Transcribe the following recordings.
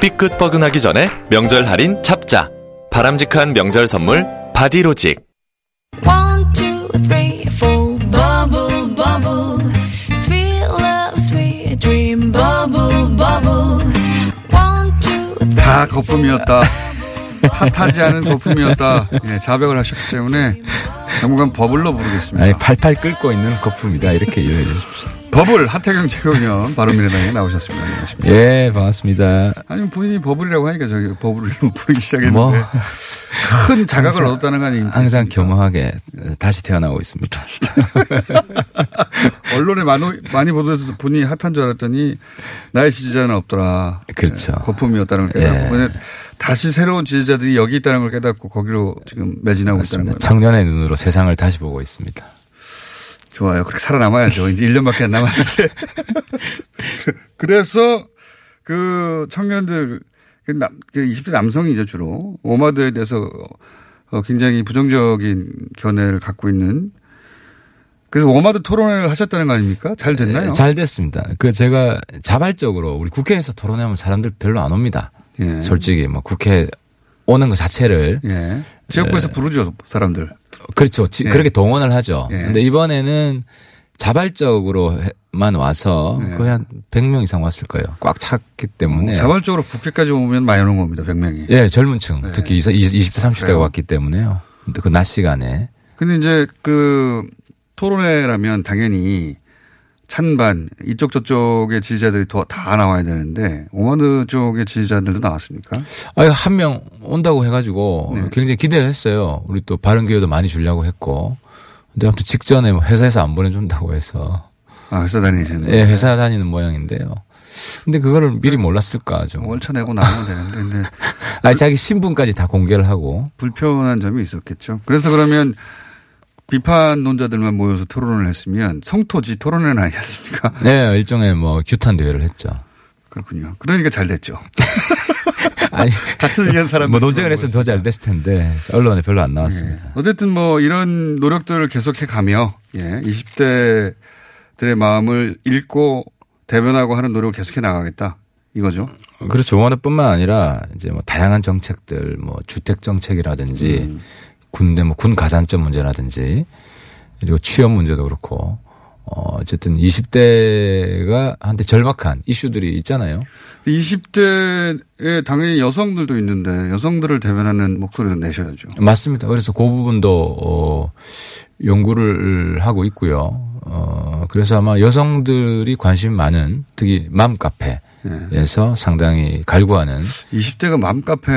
삐끗 뻐근하기 전에 명절 할인 잡자. 바람직한 명절 선물 바디로직. One, two, three, four, bubble, bubble. Sweet love, sweet dream, bubble, bubble. One, two, three. 다 거품이었다. 핫하지 않은 거품이었다. 예, 자백을 하셨기 때문에 당분간 버블로 부르겠습니다. 아니, 팔팔 끓고 있는 거품이다. 이렇게 이해해 주십시오. 버블 하태경 최고위원 바른미래당에 나오셨습니다. 안녕하십니까. 예, 반갑습니다. 아니 본인이 버블이라고 하니까 저기 버블을 부르기 시작했는데 뭐. 큰 자각을 얻었다는 거 아닙니까? 항상 겸허하게 다시 태어나고 있습니다. 언론에 많이, 많이 보도돼서 본인이 핫한 줄 알았더니 나의 지지자는 없더라. 그렇죠. 예, 거품이었다는 걸 깨닫고 예. 다시 새로운 지지자들이 여기 있다는 걸 깨닫고 거기로 지금 매진하고 있다는 맞습니다. 거예요. 청년의 눈으로 세상을 다시 보고 있습니다. 좋아요. 그렇게 살아남아야죠. 이제 1년밖에 안 남았는데. 그래서 그 청년들, 그 남, 그 20대 남성이죠, 주로. 오마드에 대해서 어, 굉장히 부정적인 견해를 갖고 있는 그래서 오마드 토론회를 하셨다는 거 아닙니까? 잘 됐나요? 잘 됐습니다. 그 제가 자발적으로 우리 국회에서 토론하면 사람들 별로 안 옵니다. 예. 솔직히 뭐 국회 오는 것 자체를 예. 지역구에서 부르죠, 사람들. 그렇죠. 지- 예. 그렇게 동원을 하죠. 예. 근데 이번에는 자발적으로만 와서 예. 거의 한 100명 이상 왔을 거예요. 꽉 찼기 때문에. 어, 자발적으로 국회까지 오면 많이 오는 겁니다, 100명이. 예, 젊은 층. 네. 특히 20, 20대, 30대가 그래요. 왔기 때문에요. 그 낮 시간에. 근데 이제 그 토론회라면 당연히 찬반 이쪽 저쪽의 지지자들이 더다 나와야 되는데 오마드 쪽의 지지자들도 나왔습니까? 아, 한명 온다고 해가지고 네. 굉장히 기대를 했어요. 우리 또 바른 기회도 많이 주려고 했고. 근데 아무튼 직전에 뭐 회사에서 안 보내준다고 해서. 아 회사 다니시는 예, 회사 다니는 모양인데요. 근데 그거를 미리 몰랐을까 좀. 월차 내고 나오면 되는데 근데 아, 자기 신분까지 다 공개를 하고. 불편한 점이 있었겠죠. 그래서 그러면 비판론자들만 모여서 토론을 했으면 성토지 토론회는 아니었습니까? 네, 일종의 뭐 규탄 대회를 했죠. 그렇군요. 그러니까 잘 됐죠. 아니, 같은 의견 사람 뭐 논쟁을 했으면 더 잘 됐을 텐데 언론에 별로 안 예. 나왔습니다. 어쨌든 뭐 이런 노력들을 계속해 가며 예. 20대들의 마음을 읽고 대변하고 하는 노력을 계속해 나가겠다. 이거죠. 그렇죠. 원어뿐만 아니라 이제 뭐 다양한 정책들, 뭐 주택 정책이라든지 음. 군대 뭐 군 가산점 문제라든지 그리고 취업 문제도 그렇고 어 어쨌든 20대가 한테 절박한 이슈들이 있잖아요. 20대에 당연히 여성들도 있는데 여성들을 대변하는 목소리도 내셔야죠. 맞습니다. 그래서 그 부분도 어 연구를 하고 있고요. 어 그래서 아마 여성들이 관심 많은 특히 맘 카페에서 상당히 갈구하는 20대가 맘 카페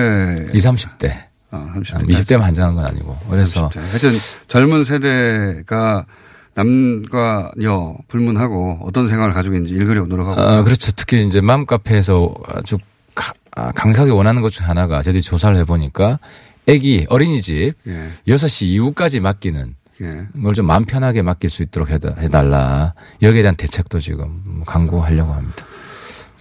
20, 30대. 아, 30대. 20대만 한정한 건 아니고. 그래서 30대. 하여튼 젊은 세대가 남과 여 불문하고 어떤 생각을 가지고 있는지 읽으려고 노력하고 아. 그렇죠. 특히 이제 맘 카페에서 아주 가- 아, 강하게 원하는 것 중 하나가 저희들이 조사를 해보니까 애기 어린이집 예. 6시 이후까지 맡기는 예. 걸좀 마음 편하게 맡길 수 있도록 해달라. 여기에 대한 대책도 지금 강구하려고 합니다.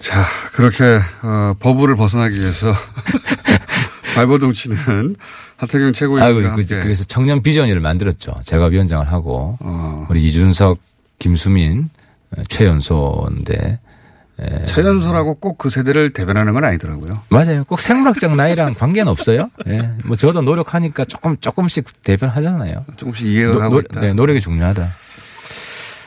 자, 그렇게 어, 버블을 벗어나기 위해서 발버둥 치는 하태경 최고위원과 그- 그래서 청년 비전위를 만들었죠. 제가 위원장을 하고 어, 우리 이준석, 김수민, 어, 최연소인데 에, 최연소라고 꼭 그 세대를 대변하는 건 아니더라고요. 맞아요. 꼭 생물학적 나이랑 관계는 없어요. 예. 뭐 저도 노력하니까 조금 조금씩 대변하잖아요. 조금씩 이해가 노, 노, 있다. 네, 노력이 중요하다.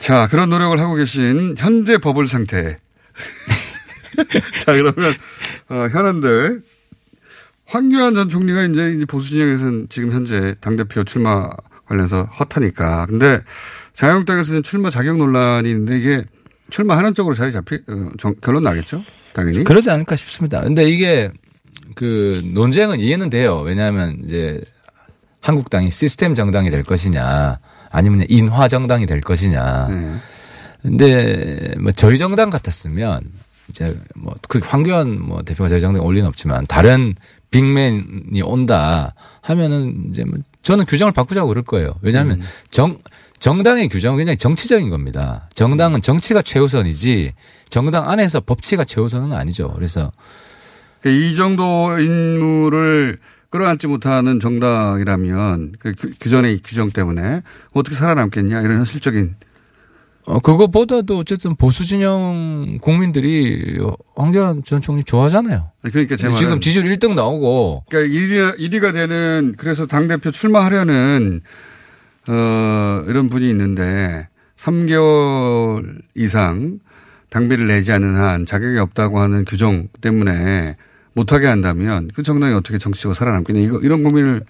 자, 그런 노력을 하고 계신 현재 버블 상태. 자, 그러면 어, 현안들 황교안 전 총리가 이제 보수 진영에서는 지금 현재 당대표 출마 관련해서 핫하니까. 근데 자유한국당에서는 출마 자격 논란이 있는데 이게 출마 하는 쪽으로 자리 잡히, 어, 정- 결론 나겠죠? 당연히. 그러지 않을까 싶습니다. 근데 이게 그 논쟁은 이해는 돼요. 왜냐하면 이제 한국당이 시스템 정당이 될 것이냐 아니면 인화 정당이 될 것이냐. 네. 근데 뭐 저희 정당 같았으면 이제 뭐 그 황교안 뭐 대표가 저희 정당에 올 리는 없지만 다른 빅맨이 온다 하면은 이제 뭐 저는 규정을 바꾸자고 그럴 거예요. 왜냐하면 정 정당의 규정은 굉장히 정치적인 겁니다. 정당은 정치가 최우선이지 정당 안에서 법치가 최우선은 아니죠. 그래서 그러니까 이 정도 인물을 끌어안지 못하는 정당이라면 그, 그, 그이 규정 때문에 어떻게 살아남겠냐 이런 현실적인 어, 그거보다도 어쨌든 보수 진영 국민들이 황교안 전 총리 좋아하잖아요. 그러니까 제 지금 지지율 1등 나오고 그러니까 1위, 1위가 되는 그래서 당대표 출마하려는 어, 이런 분이 있는데 3개월 이상 당비를 내지 않는 한 자격이 없다고 하는 규정 때문에 못하게 한다면 그 정당이 어떻게 정치적으로 살아남겠냐 이거 이런 고민을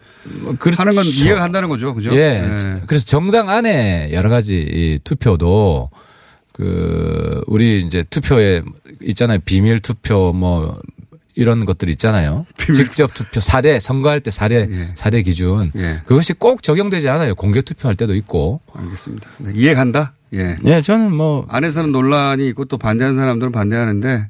그렇죠. 하는 건 이해가 간다는 거죠. 그죠? 예. 네. 그래서 정당 안에 여러 가지 이 투표도 그 우리 이제 투표에 있잖아요. 비밀 투표 뭐 이런 것들 있잖아요. 직접 투표 4대 선거할 때 4대 예. 4대 기준. 예. 그것이 꼭 적용되지 않아요. 공개 투표할 때도 있고. 알겠습니다. 네, 이해 간다. 예. 예, 저는 뭐 안에서는 논란이 있고 또 반대하는 사람들은 반대하는데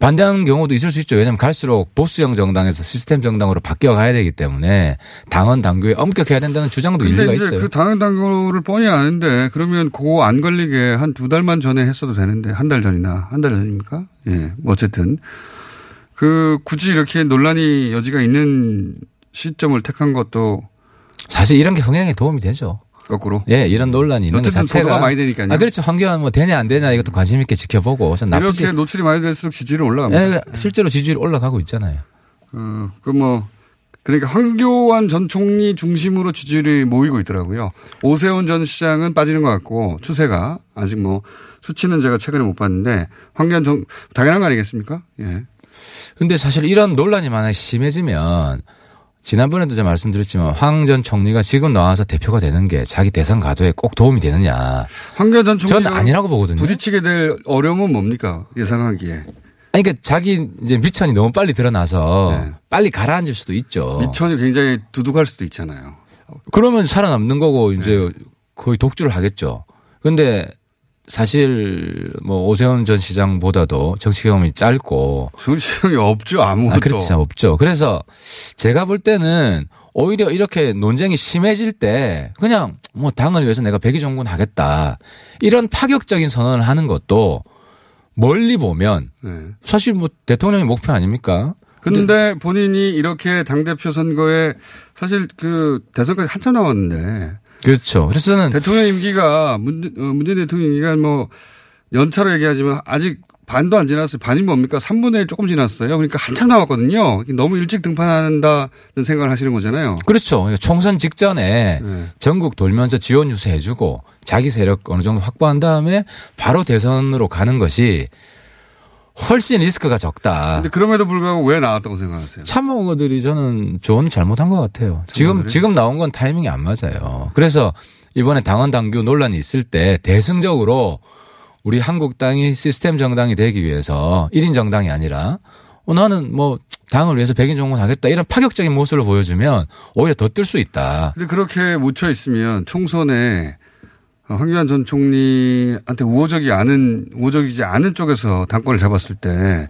반대하는 경우도 있을 수 있죠. 왜냐하면 갈수록 보수형 정당에서 시스템 정당으로 바뀌어 가야 되기 때문에 당원 당규에 엄격해야 된다는 주장도 일리가 있어요. 그 당연 당규를 뻔히 아는데 그러면 그거 안 걸리게 한 두 달만 전에 했어도 되는데 한 달 전이나 한 달 전입니까? 예. 뭐 어쨌든 그 굳이 이렇게 논란이 여지가 있는 시점을 택한 것도 사실 이런 게 흥행에 도움이 되죠. 거꾸로 예, 이런 논란이 있는 것 자체가 많이 되니까요. 아, 그렇죠. 황교안 뭐 되냐 안 되냐 이것도 관심 있게 지켜보고 전 나쁘지. 이렇게 노출이 많이 될수록 지지율이 올라갑니다. 예, 실제로 지지율 올라가고 있잖아요. 어, 그뭐 그러니까 황교안 전 총리 중심으로 지지율이 모이고 있더라고요. 오세훈 전 시장은 빠지는 것 같고 추세가 아직 뭐 수치는 제가 최근에 못 봤는데 황교안 전 당연한 거 아니겠습니까? 예. 근데 사실 이런 논란이 만약 심해지면 지난번에도 제가 말씀드렸지만 황 전 총리가 지금 나와서 대표가 되는 게 자기 대선 가도에 꼭 도움이 되느냐. 황교안 전 총리가 저는 아니라고 보거든요. 부딪히게 될 어려움은 뭡니까? 예상하기에. 아니, 그러니까 자기 이제 미천이 너무 빨리 드러나서 네. 빨리 가라앉을 수도 있죠. 미천이 굉장히 두둑할 수도 있잖아요. 그러면 살아남는 거고 네. 이제 거의 독주를 하겠죠. 근데 사실 뭐 오세훈 전 시장보다도 정치 경험이 짧고 정치형이 없죠 아무것도. 아, 그렇죠. 없죠. 그래서 제가 볼 때는 오히려 이렇게 논쟁이 심해질 때 그냥 뭐 당을 위해서 내가 백의종군 하겠다. 이런 파격적인 선언을 하는 것도 멀리 보면 네. 사실 뭐 대통령의 목표 아닙니까? 근데 본인이 이렇게 당대표 선거에 사실 그 대선까지 한참 남았는데 그렇죠. 그래서 저는 대통령 임기가 문, 어, 문재인 대통령 임기가 뭐 연차로 얘기하지만 아직 반도 안 지났어요. 반이 뭡니까? 3분의 1 조금 지났어요. 그러니까 한참 남았거든요. 너무 일찍 등판한다는 생각을 하시는 거잖아요. 그렇죠. 총선 직전에 네. 전국 돌면서 지원 유세해주고 자기 세력 어느 정도 확보한 다음에 바로 대선으로 가는 것이 훨씬 리스크가 적다. 근데 그럼에도 불구하고 왜 나왔다고 생각하세요? 참모들이 저는 조언 잘못한 것 같아요. 지금 참모들이? 지금 나온 건 타이밍이 안 맞아요. 그래서 이번에 당원 당규 논란이 있을 때 대승적으로 우리 한국당이 시스템 정당이 되기 위해서 1인 정당이 아니라 어, 나는 뭐 당을 위해서 백인 정권 하겠다 이런 파격적인 모습을 보여주면 오히려 더 뜰 수 있다. 근데 그렇게 묻혀 있으면 총선에 황교안 전 총리한테 우호적이 않은 우호적이지 않은 쪽에서 당권을 잡았을 때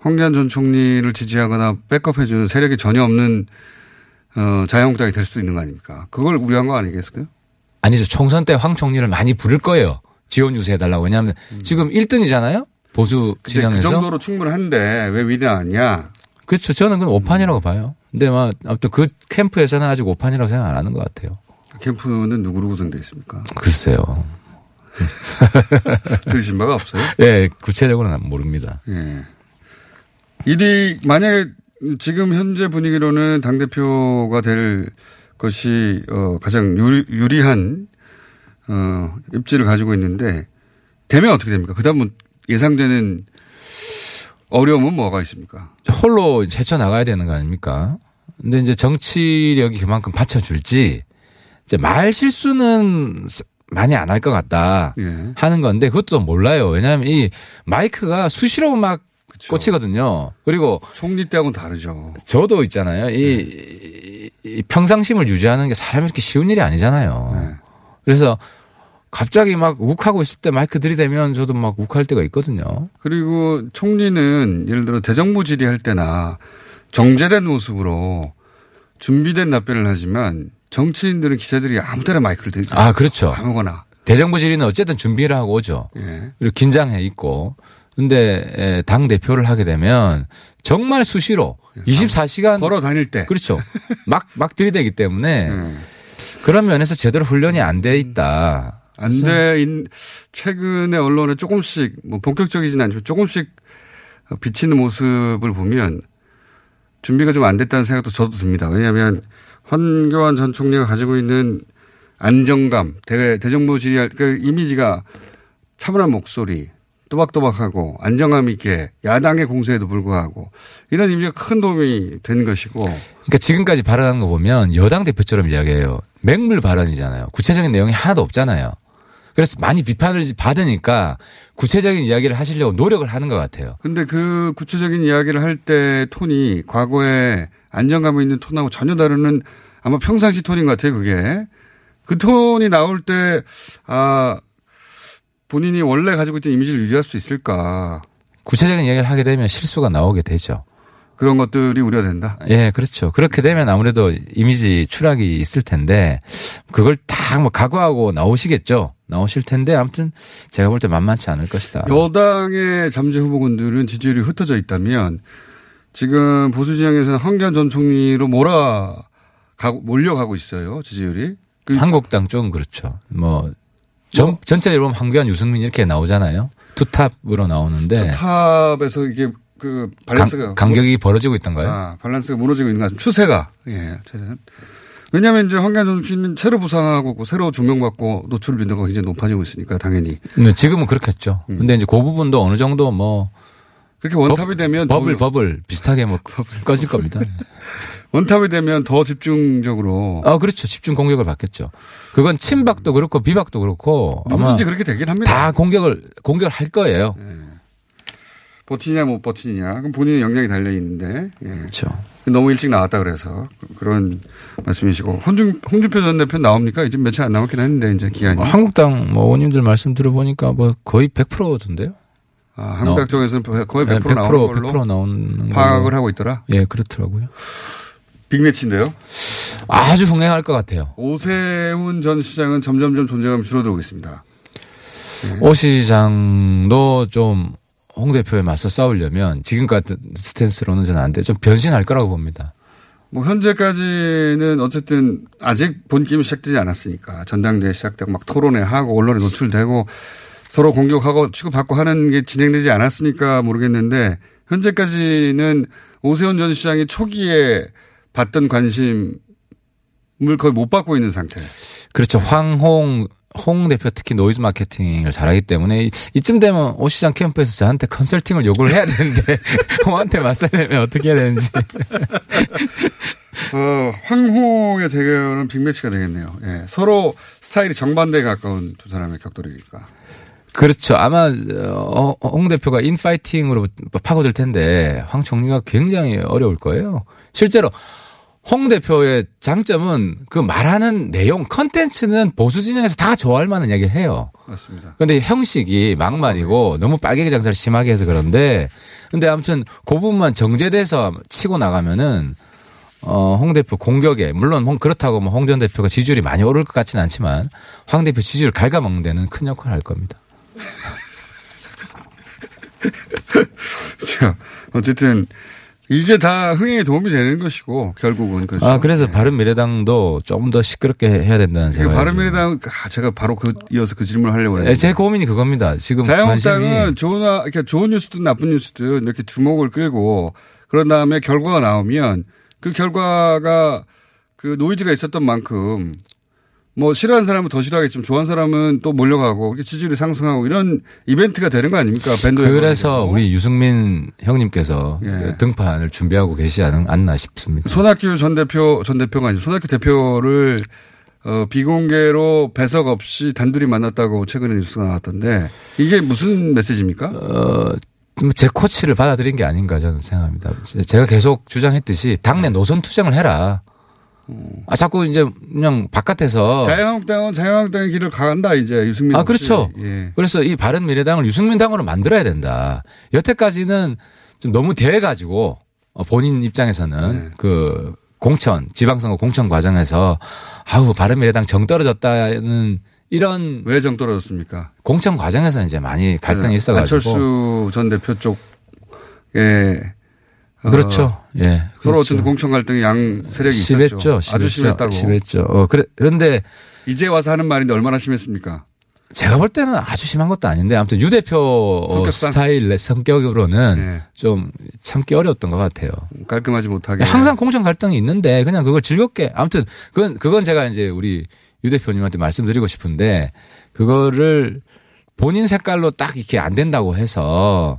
황교안 전 총리를 지지하거나 백업해주는 세력이 전혀 없는 어, 자유한국당이 될 수도 있는 거 아닙니까? 그걸 우려한 거 아니겠어요? 아니죠. 총선 때 황 총리를 많이 부를 거예요. 지원 유세해달라고. 왜냐하면 지금 1등이잖아요. 보수 음. 근데 그 진영에서. 정도로 충분한데 왜 위대 않냐? 그렇죠. 저는 그건 오판이라고 봐요. 근데 막 아무튼 그 캠프에서는 아직 오판이라고 생각 안 하는 것 같아요. 그 캠프는 누구로 구성되어 있습니까? 글쎄요. 들으신 바가 없어요? 예, 구체적으로는 모릅니다. 예. 일이 만약에 지금 현재 분위기로는 당 대표가 될 것이 어 가장 유리, 유리한 어 입지를 가지고 있는데 되면 어떻게 됩니까? 그 다음은 예상되는 어려움은 뭐가 있습니까? 홀로 헤쳐나가야 되는 거 아닙니까? 근데 이제 정치력이 그만큼 받쳐줄지, 이제 말 실수는 많이 안 할 것 같다 예. 하는 건데 그것도 몰라요. 왜냐하면 이 마이크가 수시로 막 그쵸. 꽂히거든요. 그리고 총리 때하고는 다르죠. 저도 있잖아요. 이, 이- 이 평상심을 유지하는 게 사람이 이렇게 쉬운 일이 아니잖아요. 네. 그래서 갑자기 막 욱하고 있을 때 마이크 들이대면 저도 막 욱할 때가 있거든요. 그리고 총리는 예를 들어 대정부 질의할 때나 정제된 모습으로 준비된 답변을 하지만 정치인들은 기자들이 아무 때나 마이크를 들죠. 아, 그렇죠. 아무거나. 대정부 질의는 어쨌든 준비를 하고 오죠. 예. 그리고 긴장해 있고. 근데 당 대표를 하게 되면 정말 수시로 24시간 걸어 다닐 때. 그렇죠. 막 막 들이대기 때문에 예. 그런 면에서 제대로 훈련이 안 돼 있다. 안 돼, 인- 최근에 언론에 조금씩, 뭐 본격적이진 않지만 조금씩 비치는 모습을 보면 준비가 좀 안 됐다는 생각도 저도 듭니다. 왜냐하면 황교안 전 총리가 가지고 있는 안정감, 대, 대정부 질의할 그 이미지가 차분한 목소리, 또박또박하고 안정감 있게 야당의 공세에도 불구하고 이런 이미지가 큰 도움이 된 것이고 그러니까 지금까지 발언한 거 보면 여당 대표처럼 이야기해요. 맹물 발언이잖아요. 구체적인 내용이 하나도 없잖아요. 그래서 많이 비판을 받으니까 구체적인 이야기를 하시려고 노력을 하는 것 같아요. 근데 그 구체적인 이야기를 할 때 톤이 과거에 안정감 있는 톤하고 전혀 다르는 아마 평상시 톤인 것 같아요, 그게. 그 톤이 나올 때, 아, 본인이 원래 가지고 있던 이미지를 유지할 수 있을까. 구체적인 이야기를 하게 되면 실수가 나오게 되죠. 그런 것들이 우려된다. 예, 그렇죠. 그렇게 되면 아무래도 이미지 추락이 있을 텐데 그걸 다뭐 각오하고 나오시겠죠. 나오실 텐데 아무튼 제가 볼 때 만만치 않을 것이다. 여당의 잠재 후보군들은 지지율이 흩어져 있다면 지금 보수 진영에서는 황교안 전 총리로 몰아 가고, 몰려가고 있어요, 지지율이. 그 한국당 쪽은 그렇죠. 뭐 전, 전체적으로 보면 황교안, 유승민 이렇게 나오잖아요. 투탑으로 나오는데 탑에서 이게 그 밸런스가 강, 간격이 벌어지고 있던가요? 아, 밸런스가 무너지고 있는 것. 추세가. 예. 추세는. 왜냐하면 이제 황교안 전 총리는 새로 부상하고 그 새로 조명받고 노출 빈도가 굉장히 높아지고 있으니까 당연히. 네, 지금은 그렇겠죠. 음. 근데 이제 그 부분도 어느 정도 뭐 그렇게 원탑이 되면 버블 더, 버블 비슷하게 뭐 꺼질 겁니다. 원탑이 되면 더 집중적으로 아 그렇죠. 집중 공격을 받겠죠. 그건 친박도 그렇고 비박도 그렇고 누구든지 그렇게 되긴 합니다. 다 공격을 공격을 할 거예요. 버티냐 못 버티냐. 그럼 본인의 역량이 달려 있는데. 예. 그렇죠. 너무 일찍 나왔다 그래서 그런 말씀이시고 홍준 홍준표 전 대표 나옵니까? 이제 며칠 안 남았긴 했는데 이제 기한이. 어, 한국당 뭐 의원님들 말씀 들어보니까 뭐 거의 100%던데요. 아, 한국당 나- 쪽에서는 거의 100% 네, 100% 나오는 걸로 100% 나오는 파악을. 하고 있더라. 예, 그렇더라고요. 빅매치인데요. 아주 흥행할 것 같아요. 오세훈 전 시장은 점점점 존재감이 줄어들고 있습니다. 오 시장도 좀 홍 대표에 맞서 싸우려면 지금 같은 스탠스로는 저는 안 돼. 좀 변신할 거라고 봅니다. 뭐 현재까지는 어쨌든 아직 본 게임이 시작되지 않았으니까 전당대회 시작되고 막 토론회 하고 언론에 노출되고 서로 공격하고 치고받고 하는 게 진행되지 않았으니까 모르겠는데 현재까지는 오세훈 전 시장이 초기에 받던 관심을 거의 못 받고 있는 상태. 그렇죠. 황홍 홍 대표 특히 노이즈 마케팅을 잘하기 때문에 이- 이쯤 되면 오 시장 캠프에서 저한테 컨설팅을 요구를 해야 되는데 홍한테 맞서려면 어떻게 해야 되는지. 어, 황홍의 대결은 빅매치가 되겠네요. 예. 서로 스타일이 정반대에 가까운 두 사람의 격돌이니까. 그렇죠. 아마 어, 홍 대표가 인파이팅으로 파고들 텐데 황 총리가 굉장히 어려울 거예요. 실제로 홍 대표의 장점은 그 말하는 내용 컨텐츠는 보수 진영에서 다 좋아할 만한 이야기를 해요. 맞습니다. 근데 형식이 막말이고 너무 빨갱이 장사를 심하게 해서 그런데 근데 아무튼 그 부분만 정제돼서 치고 나가면은 어, 홍 대표 공격에 물론 홍 그렇다고 뭐 홍 전 대표가 지지율이 많이 오를 것 같지는 않지만 황 대표 지지율을 갉아먹는 데는 큰 역할을 할 겁니다. 자, 어쨌든 이게 다 흥행에 도움이 되는 것이고 결국은 그렇죠. 아 그래서 바른 미래당도 조금 더 시끄럽게 해야 된다는 생각이 바른미래당 아, 제가 바로 그 이어서 그 질문을 하려고 예, 했는데 제 고민이 그겁니다. 지금 자유한국당은 좋은 그러니까 좋은 뉴스든 나쁜 뉴스든 이렇게 주목을 끌고 그런 다음에 결과가 나오면 그 결과가 그 노이즈가 있었던 만큼 뭐 싫어하는 사람은 더 싫어하겠지만 좋아하는 사람은 또 몰려가고 지지율이 상승하고 이런 이벤트가 되는 거 아닙니까? 밴드 그래서 우리 유승민 형님께서 예. 그 등판을 준비하고 계시지 않- 않나 싶습니다. 손학규 전 대표 전 대표가 아니죠. 손학규 대표를 어, 비공개로 배석 없이 단둘이 만났다고 최근에 뉴스가 나왔던데 이게 무슨 메시지입니까? 어, 좀제 코치를 받아들인 게 아닌가 저는 생각합니다. 제가 계속 주장했듯이 당내 노선 투쟁을 해라. 아 자꾸 이제 그냥 바깥에서 자유한국당은 자유한국당의 길을 간다 이제 유승민 아. 그렇죠. 예. 그래서 이 바른 미래당을 유승민 당으로 만들어야 된다. 여태까지는 좀 너무 대해 가지고 어, 본인 입장에서는 네. 그 공천 지방선거 공천 과정에서 아우 바른 미래당 정 떨어졌다는 이런 왜 정 떨어졌습니까? 공천 과정에서 이제 많이 갈등이 네. 있어가지고 안철수 전 대표 쪽에 어, 그렇죠. 예. 서로 그렇죠. 어쨌든 공천 갈등이 양 세력이 심했죠. 있었죠. 아주 심했죠. 심했다고. 심했죠. 어, 그래, 그런데 이제 와서 하는 말인데 얼마나 심했습니까? 제가 볼 때는 아주 심한 것도 아닌데 아무튼 유 대표 성격상? 스타일 내 성격으로는 네. 좀 참기 어려웠던 것 같아요. 깔끔하지 못하게. 항상 공천 갈등이 있는데 그냥 그걸 즐겁게 아무튼 그건 그건 제가 이제 우리 유 대표님한테 말씀드리고 싶은데 그거를 본인 색깔로 딱 이렇게 안 된다고 해서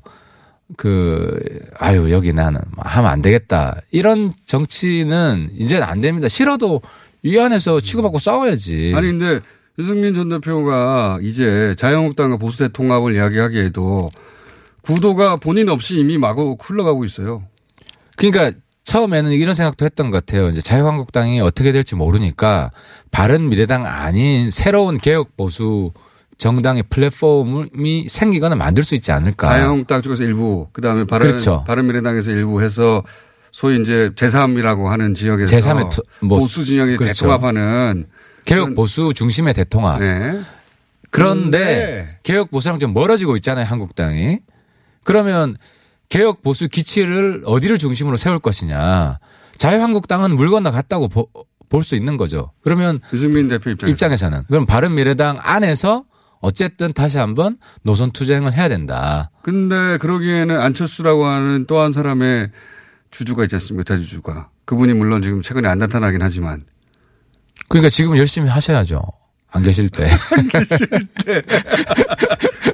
그 아유 여기 나는 하면 안 되겠다 이런 정치는 이제는 안 됩니다. 싫어도 이 안에서 치고받고 싸워야지. 아니 근데 유승민 전 대표가 이제 자유한국당과 보수대 통합을 이야기하기에도 구도가 본인 없이 이미 마구 흘러가고 있어요. 그러니까 처음에는 이런 생각도 했던 것 같아요. 이제 자유한국당이 어떻게 될지 모르니까 바른 미래당 아닌 새로운 개혁 보수 정당의 플랫폼이 생기거나 만들 수 있지 않을까. 자유한국당 쪽에서 일부, 그 다음에 바른, 그렇죠. 바른미래당에서 일부 해서 소위 이제 제3이라고 하는 지역에서 제3의 토- 뭐 보수 진영이 그렇죠. 대통합하는 개혁 보수 중심의 대통합. 네. 그런데 그런데 개혁 보수랑 좀 멀어지고 있잖아요, 한국당이. 그러면 개혁 보수 기치를 어디를 중심으로 세울 것이냐. 자유한국당은 물 건너 갔다고 볼 수 있는 거죠. 그러면 유승민 대표 입장에서. 입장에서는 그럼 바른 미래당 안에서 어쨌든 다시 한번 노선 투쟁을 해야 된다. 근데 그러기에는 안철수라고 하는 또 한 사람의 주주가 있지 않습니까? 대주주가. 그분이 물론 지금 최근에 안 나타나긴 하지만. 그러니까 지금 열심히 하셔야죠. 안 계실 때.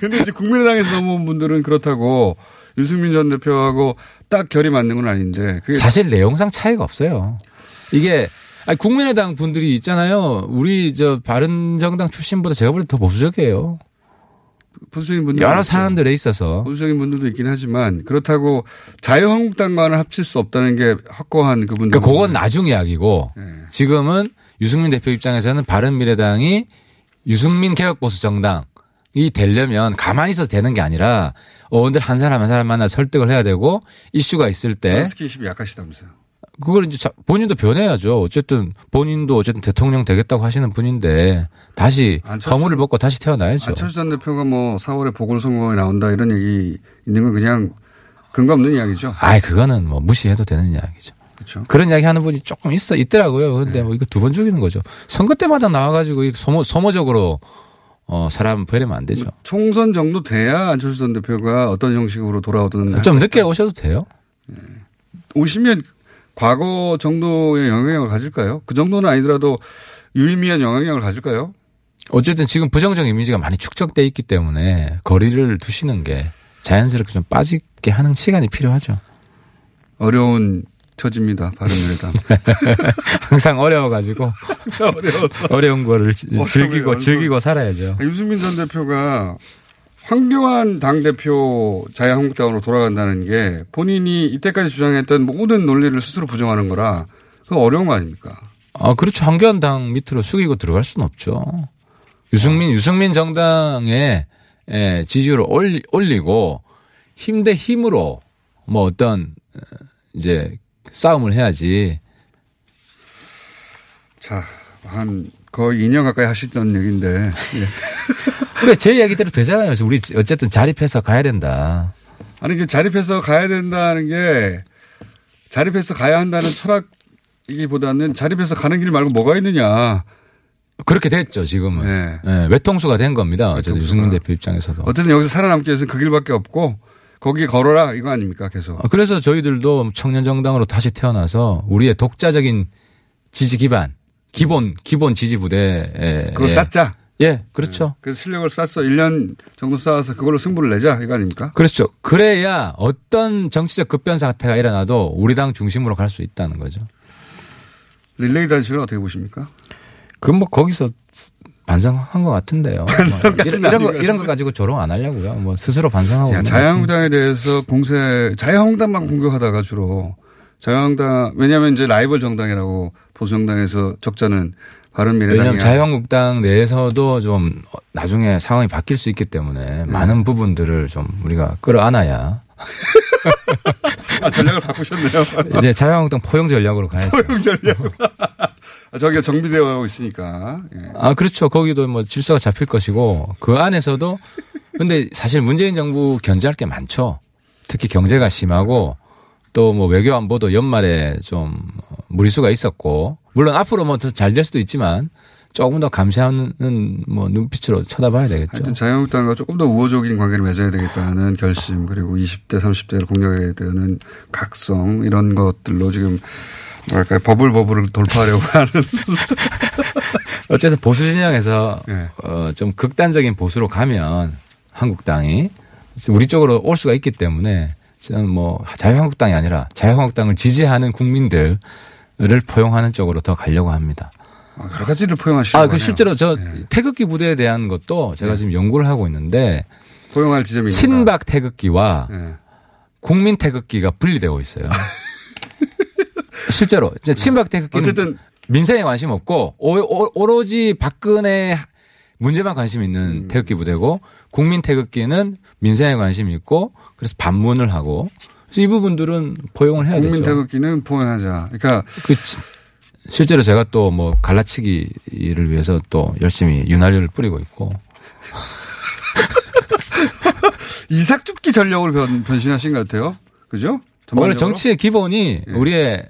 근데 이제 국민의당에서 넘어온 분들은 그렇다고 유승민 전 대표하고 딱 결이 맞는 건 아닌데. 사실 내용상 차이가 없어요. 이게 아니, 국민의당 분들이 있잖아요. 우리 저 바른정당 출신보다 제가 볼 때 더 보수적이에요. 보수적인 분들. 여러 사안들에 있어서. 보수적인 분들도 있긴 하지만 그렇다고 자유한국당과는 합칠 수 없다는 게 확고한 그분들. 그러니까 그건 나중 이야기고 네. 지금은 유승민 대표 입장에서는 바른미래당이 유승민 개혁보수 정당 이 되려면 가만히 있어도 되는 게 아니라 어원들 한 사람 한 사람 만나 설득을 해야 되고 이슈가 있을 때 스킨십이 약하시다면서요. 그걸 이제 자- 본인도 변해야죠. 어쨌든 본인도 어쨌든 대통령 되겠다고 하시는 분인데 다시 허물을 벗고 다시 태어나야죠. 안철수 전 대표가 뭐 4월에 보궐선거에 나온다 이런 얘기 있는 건 그냥 근거 없는 이야기죠. 아이 그거는 뭐 무시해도 되는 이야기죠. 그렇죠. 그런 이야기 하는 분이 조금 있어 있더라고요. 근데 뭐 이거 두 번 죽이는 거죠. 선거 때마다 나와가지고 이 소모 소모적으로 어 사람 버리면 안 되죠. 총선 정도 돼야 안철수 전 대표가 어떤 형식으로 돌아오든 좀 늦게 오셔도 돼요. 오시면 과거 정도의 영향력을 가질까요? 그 정도는 아니더라도 유의미한 영향력을 가질까요? 어쨌든 지금 부정적 이미지가 많이 축적돼 있기 때문에 거리를 두시는 게 자연스럽게 좀 빠지게 하는 시간이 필요하죠. 어려운 처지입니다. 바른미래당. 항상 어려워가지고 어려워서. 어려운 거를 즐기고 즐기고 살아야죠. 유승민 전 대표가 황교안 당대표 자유한국당으로 돌아간다는 게 본인이 이때까지 주장했던 모든 논리를 스스로 부정하는 거라 그 어려운 거 아닙니까? 아 그렇죠. 한교안 당 밑으로 숙이고 들어갈 수는 없죠. 유승민 유승민 정당의 예, 지지율을 올리, 올리고 힘 대 힘으로 뭐 어떤 어, 이제 싸움을 해야지. 자, 한 거의 2년 가까이 하시던 얘기인데 예. 그래 제 이야기대로 되잖아요. 우리 어쨌든 자립해서 가야 된다. 아니 그 자립해서 가야 된다는 게 자립해서 가야 한다는 철학이기보다는 자립해서 가는 길 말고 뭐가 있느냐. 그렇게 됐죠 지금은. 네. 예, 외통수가 된 겁니다. 어쨌든 외통수가. 유승민 대표 입장에서도. 어쨌든 여기서 살아남기 위해서는 그 길밖에 없고 거기에 걸어라 이거 아닙니까 계속. 아, 그래서 저희들도 청년 정당으로 다시 태어나서 우리의 독자적인 지지 기반, 기본 기본 지지 부대에 그걸 예. 쌓자. 예, 그렇죠. 그 실력을 쌓아서 1년 정도 쌓아서 그걸로 승부를 내자 이거 아닙니까? 그렇죠. 그래야 어떤 정치적 급변 사태가 일어나도 우리 당 중심으로 갈 수 있다는 거죠. 릴레이 단식은 어떻게 보십니까? 그건 뭐 거기서 반성한 것 같은데요. 뭐 이런, 이런 거 이런 거 가지고 조롱 안 하려고요. 뭐 스스로 반성하고. 야, 자유한국당에 대해서 공세 자유한국당만 공격하다가 주로 자유한국당 왜냐하면 이제 라이벌 정당이라고 보수정당에서 적자는 왜냐하면 자유한국당 내에서도 좀 나중에 상황이 바뀔 수 있기 때문에 많은 부분들을 좀 우리가 끌어안아야 아, 전략을 바꾸셨네요. 이제 자유한국당 포용 전략으로 가야죠. 포용 전략. 아, 저기가 정비되어 있으니까. 예. 아, 그렇죠. 거기도 뭐 질서가 잡힐 것이고 그 안에서도 근데 사실 문재인 정부 견제할 게 많죠. 특히 경제가 심하고 또 뭐 외교 안보도 연말에 좀 무리수가 있었고 물론 앞으로 뭐 더 잘 될 수도 있지만 조금 더 감시하는 뭐 눈빛으로 쳐다봐야 되겠죠. 하여튼 자유한국당과 조금 더 우호적인 관계를 맺어야 되겠다는 결심 그리고 20대 30대를 공략해야 되는 각성 이런 것들로 지금 뭐랄까요 버블 버블을 돌파하려고 하는 어쨌든 보수 진영에서 예. 어, 좀 극단적인 보수로 가면 한국당이 우리 쪽으로 올 수가 있기 때문에 저는 뭐 자유한국당이 아니라 자유한국당을 지지하는 국민들 을 포용하는 쪽으로 더 가려고 합니다. 여러 가지를 포용하시는 아, 그 실제로 저 태극기 부대에 대한 것도 제가 지금 연구를 하고 있는데 포용할 지점이. 친박 태극기와 예. 국민 태극기가 분리되고 있어요. 실제로 이제 친박 태극기는 어쨌든 민생에 관심 없고 오, 오, 오로지 박근혜 문제만 관심 있는 태극기 부대고 국민 태극기는 민생에 관심이 있고 그래서 반문을 하고 그래서 이 부분들은 포용을 해야 국민 되죠. 태극기는 포용하자. 그러니까 그 치- 실제로 제가 또 뭐 갈라치기를 위해서 또 열심히 윤활유를 뿌리고 있고 이삭죽기 전략으로 변, 변신하신 것 같아요. 그죠? 원래 전반적으로? 정치의 기본이 예. 우리의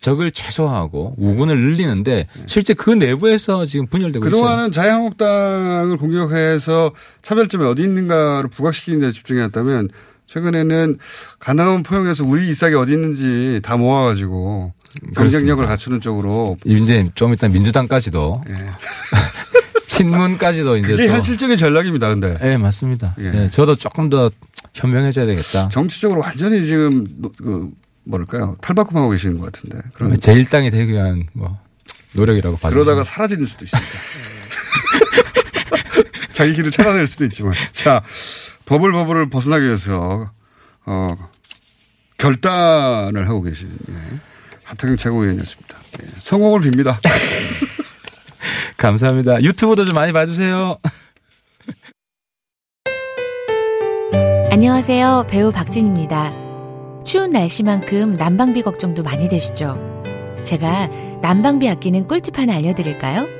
적을 최소화하고 우군을 늘리는데 실제 그 내부에서 지금 분열되고 있어요. 그동안은 자유한국당을 공격해서 차별점이 어디 있는가를 부각시키는 데 집중해왔다면 최근에는 가나운 포용해서 우리 이삭이 어디 있는지 다 모아가지고 경쟁력을. 갖추는 쪽으로 이제 좀 이따 민주당까지도 예. 친문까지도 이제 그게 또 현실적인 전략입니다. 근데 예, 맞습니다. 예. 예, 저도 조금 더 현명해져야 되겠다. 정치적으로 완전히 지금 노- 그 뭐랄까요 탈바꿈하고 계시는 것 같은데 그런 제1당이 되기 위한 뭐 노력이라고 봐주시면 그러다가 사라지는 수도 있습니다. 자기 길을 찾아낼 수도 있지만. 자, 버블 버블을 벗어나기 위해서, 어, 결단을 하고 계신, 예. 하태경 최고위원이었습니다. 예. 성공을 빕니다. 감사합니다. 유튜브도 좀 많이 봐주세요. 안녕하세요. 배우 박진입니다. 추운 날씨만큼 난방비 걱정도 많이 되시죠? 제가 난방비 아끼는 꿀팁 하나 알려드릴까요?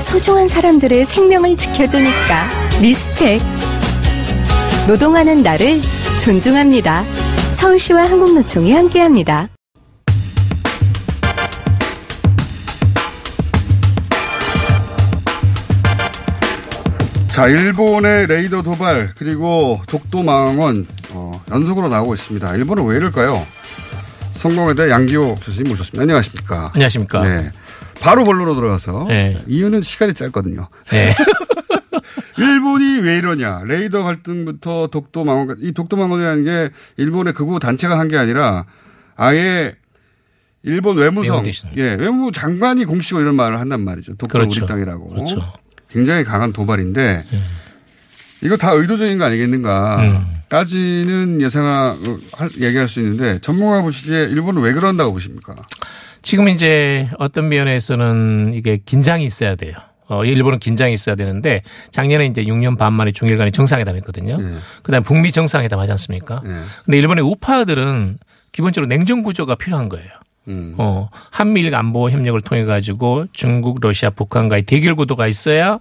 소중한 사람들의 생명을 지켜주니까 respect. 노동하는 나를 존중합니다. 서울시와 한국노총이 함께합니다. 자, 일본의 레이더 도발, 그리고 독도 망언, 어, 연속으로 나오고 있습니다. 일본은 왜 이럴까요? 성공회대 양기호 교수님 모셨습니다. 안녕하십니까. 안녕하십니까. 네. 바로 본론으로 들어가서. 네. 이유는 시간이 짧거든요. 네. 일본이 왜 이러냐. 레이더 갈등부터 독도 망원, 이 독도 망원이라는 게 일본의 극우 단체가 한 게 아니라 아예 일본 외무성. 예, 외무 장관이 공식으로 이런 말을 한단 말이죠. 독도 그렇죠. 우리 땅이라고. 그렇죠. 굉장히 강한 도발인데 이거 다 의도적인 거 아니겠는가까지는 예상하, 할- 얘기할 수 있는데 전문가 보시기에 일본은 왜 그런다고 보십니까? 지금 이제 어떤 면에서는 이게 긴장이 있어야 돼요. 어, 일본은 긴장이 있어야 되는데 작년에 이제 6년 반 만에 중일 간의 정상회담 했거든요. 예. 그다음에 북미 정상회담 하지 않습니까? 예. 근데 일본의 우파들은 기본적으로 냉전 구조가 필요한 거예요. 음. 어, 한미일 안보 협력을 통해 가지고 중국, 러시아, 북한과의 대결 구도가 있어야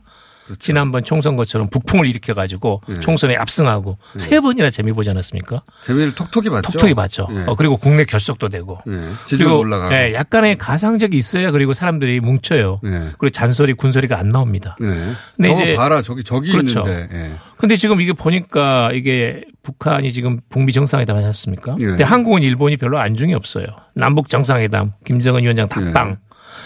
지난번 총선 것처럼 북풍을 일으켜 가지고 예. 총선에 압승하고 세 번이나 재미 보지 않았습니까? 재미를 톡톡히 봤죠. 톡톡히 봤죠. 예. 어, 그리고 국내 결속도 되고. 예. 그리고, 올라가고. 예, 약간의 가상적이 있어야 그리고 사람들이 뭉쳐요. 예. 그리고 잔소리, 군소리가 안 나옵니다. 네. 근데 이제- 봐라 저기 저기 그렇죠. 있는데. 예. 근데 지금 이게 보니까 이게 북한이 지금 북미 정상회담 하지 않습니까? 예. 근데 한국은 일본이 별로 안중이 없어요. 남북 정상회담, 김정은 위원장 닭방.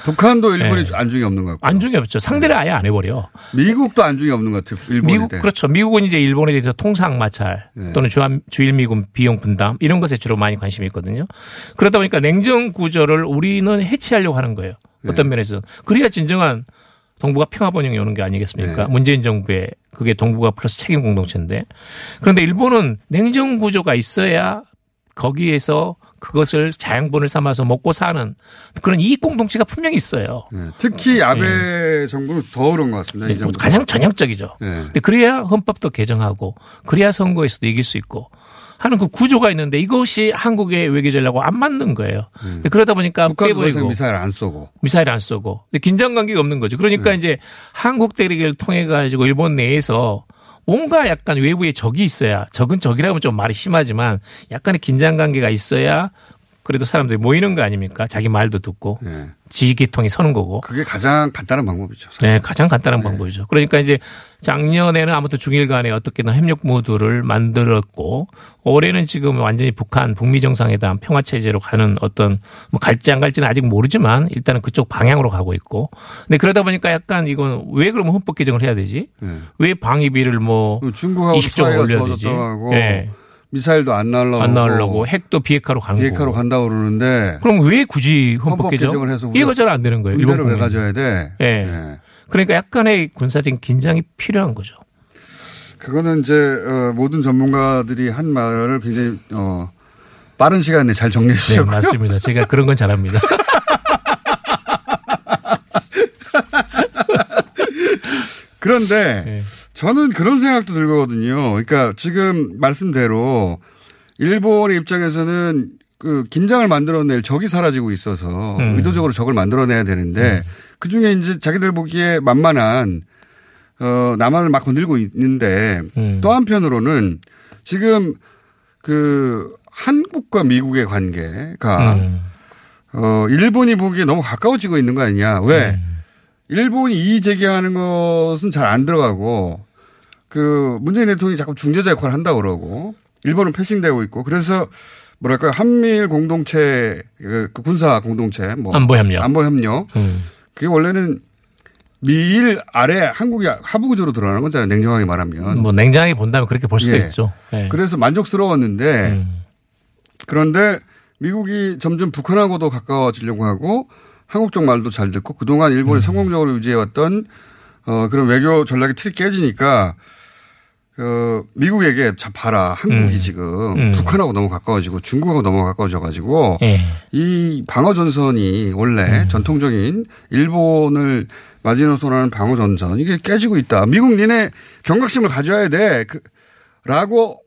예. 북한도 일본이 예. 안중이 없는 것 같고. 안중이 없죠. 상대를 아예 안 해버려. 미국도 안중이 없는 것 같아요. 일본에 미국 대해. 그렇죠. 미국은 이제 일본에 대해서 통상 마찰 네. 또는 주한, 주일미군 비용 분담 이런 것에 주로 많이 관심이 있거든요. 그러다 보니까 냉전 구조를 우리는 해체하려고 하는 거예요. 어떤 면에서 그래야 진정한 동북아 평화 번영이 오는 게 아니겠습니까? 네. 문재인 정부의 그게 동북아 플러스 책임 공동체인데 그런데 일본은 냉전 구조가 있어야 거기에서 그것을 자양분을 삼아서 먹고 사는 그런 이익 공동체가 분명히 있어요. 예. 특히 아베 정부는 더 그런 것 같습니다. 네, 가장 전형적이죠. 예. 근데 그래야 헌법도 개정하고 그래야 선거에서도 이길 수 있고 하는 그 구조가 있는데 이것이 한국의 외교 전략하고 안 맞는 거예요. 근데 그러다 보니까 음. 빼버리고 미사일 안 쏘고. 미사일 안 쏘고 긴장 관계가 없는 거죠. 그러니까 이제 한국 대리기를 통해 가지고 일본 내에서 뭔가 약간 외부에 적이 있어야 적은 적이라면 좀 말이 심하지만 약간의 긴장 관계가 있어야 그래도 사람들이 모이는 거 아닙니까? 자기 말도 듣고 예. 지휘기통이 서는 거고. 그게 가장 간단한 방법이죠. 사실. 네, 가장 간단한 방법이죠. 그러니까 이제 작년에는 아무튼 중일 간에 어떻게든 협력 모드를 만들었고 올해는 지금 완전히 북한 북미 정상회담 평화 체제로 가는 어떤 뭐 갈지 안 갈지는 아직 모르지만 일단은 그쪽 방향으로 가고 있고. 근데 그러다 보니까 약간 이건 왜 그러면 헌법 개정을 해야 되지? 예. 왜 방위비를 뭐 중국하고 20조 사이가 올려야 되지? 예. 미사일도 안 날라오고 안 나오려고 핵도 비핵화로 간 비핵화로. 간다고 그러는데 그럼 왜 굳이 헌법 헌법 개정? 개정 을 해서 이해가 잘 안 되는 거예요. 군대를 왜. 가져야 돼? 예. 예. 그러니까 약간의 군사적인 긴장이 필요한 거죠. 그거는 이제 어, 모든 전문가들이 한 말을 굉장히 어, 빠른 시간 내에 잘 정리해 네, 주셨고요. 맞습니다. 제가 그런 건 잘합니다. 그런데 네. 저는 그런 생각도 들거든요. 그러니까 지금 말씀대로 일본의 입장에서는 그 긴장을 만들어낼 적이 사라지고 있어서 음. 의도적으로 적을 만들어내야 되는데 그 중에 이제 자기들 보기에 만만한 어 남한을 막 건들고 있는데 음. 또 한편으로는 지금 그 한국과 미국의 관계가 음. 어 일본이 보기에 너무 가까워지고 있는 거 아니냐? 왜? 음. 일본이 이의 제기하는 것은 잘 안 들어가고 그 문재인 대통령이 자꾸 중재자 역할을 한다고 그러고 일본은 패싱되고 있고 그래서 뭐랄까요 한미일 공동체 그 군사 공동체 뭐 안보 협력. 안보 협력 음. 그게 원래는 미일 아래 한국이 하부 구조로 드러나는 거잖아요 냉정하게 말하면 뭐 냉장하게 본다면 그렇게 볼 수도 예. 있죠. 네. 그래서 만족스러웠는데 음. 그런데 미국이 점점 북한하고도 가까워지려고 하고 한국 쪽 말도 잘 듣고 그동안 일본이 음. 성공적으로 유지해왔던 어, 그런 외교 전략의 틀이 깨지니까 어, 미국에게 자 봐라 한국이 음. 지금 음. 북한하고 너무 가까워지고 중국하고 너무 가까워져 가지고 예. 이 방어 전선이 원래 음. 전통적인 일본을 마지노선하는 방어 전선 이게 깨지고 있다. 미국 니네 경각심을 가져야 돼. 그, 라고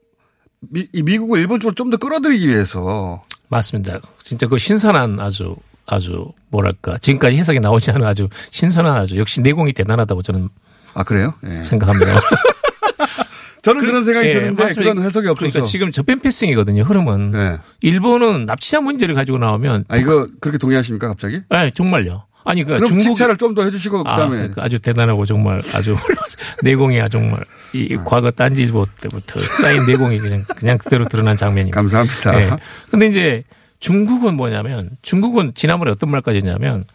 미, 이 미국을 일본 쪽으로 좀 더 끌어들이기 위해서 맞습니다. 진짜 그 신선한 아주 아주 뭐랄까 지금까지 해석이 나오지 않은 아주 신선한 아주 역시 내공이 대단하다고 저는 아 그래요? 예. 생각합니다. 저는 그 런 생각이 예, 드는데 맞습니다. 그런 해석이 없어서. 그러니까 지금 저변 패싱이거든요. 흐름은 네. 일본은 납치자 문제를 가지고 나오면 아 이거 그렇게 동의하십니까 갑자기? 아 정말요. 아니 그 그럼 중국 칭찬을 좀더 해주시고 아, 그다음에 그러니까 아주 대단하고 정말 아주 훌륭하시- 내공이 아 정말 이 과거 딴지일보 때부터 쌓인 내공이 그냥 그냥 그대로 드러난 장면입니다. 감사합니다. 네. 근데 이제 중국은 뭐냐면 중국은 지난번에 어떤 말까지 했냐면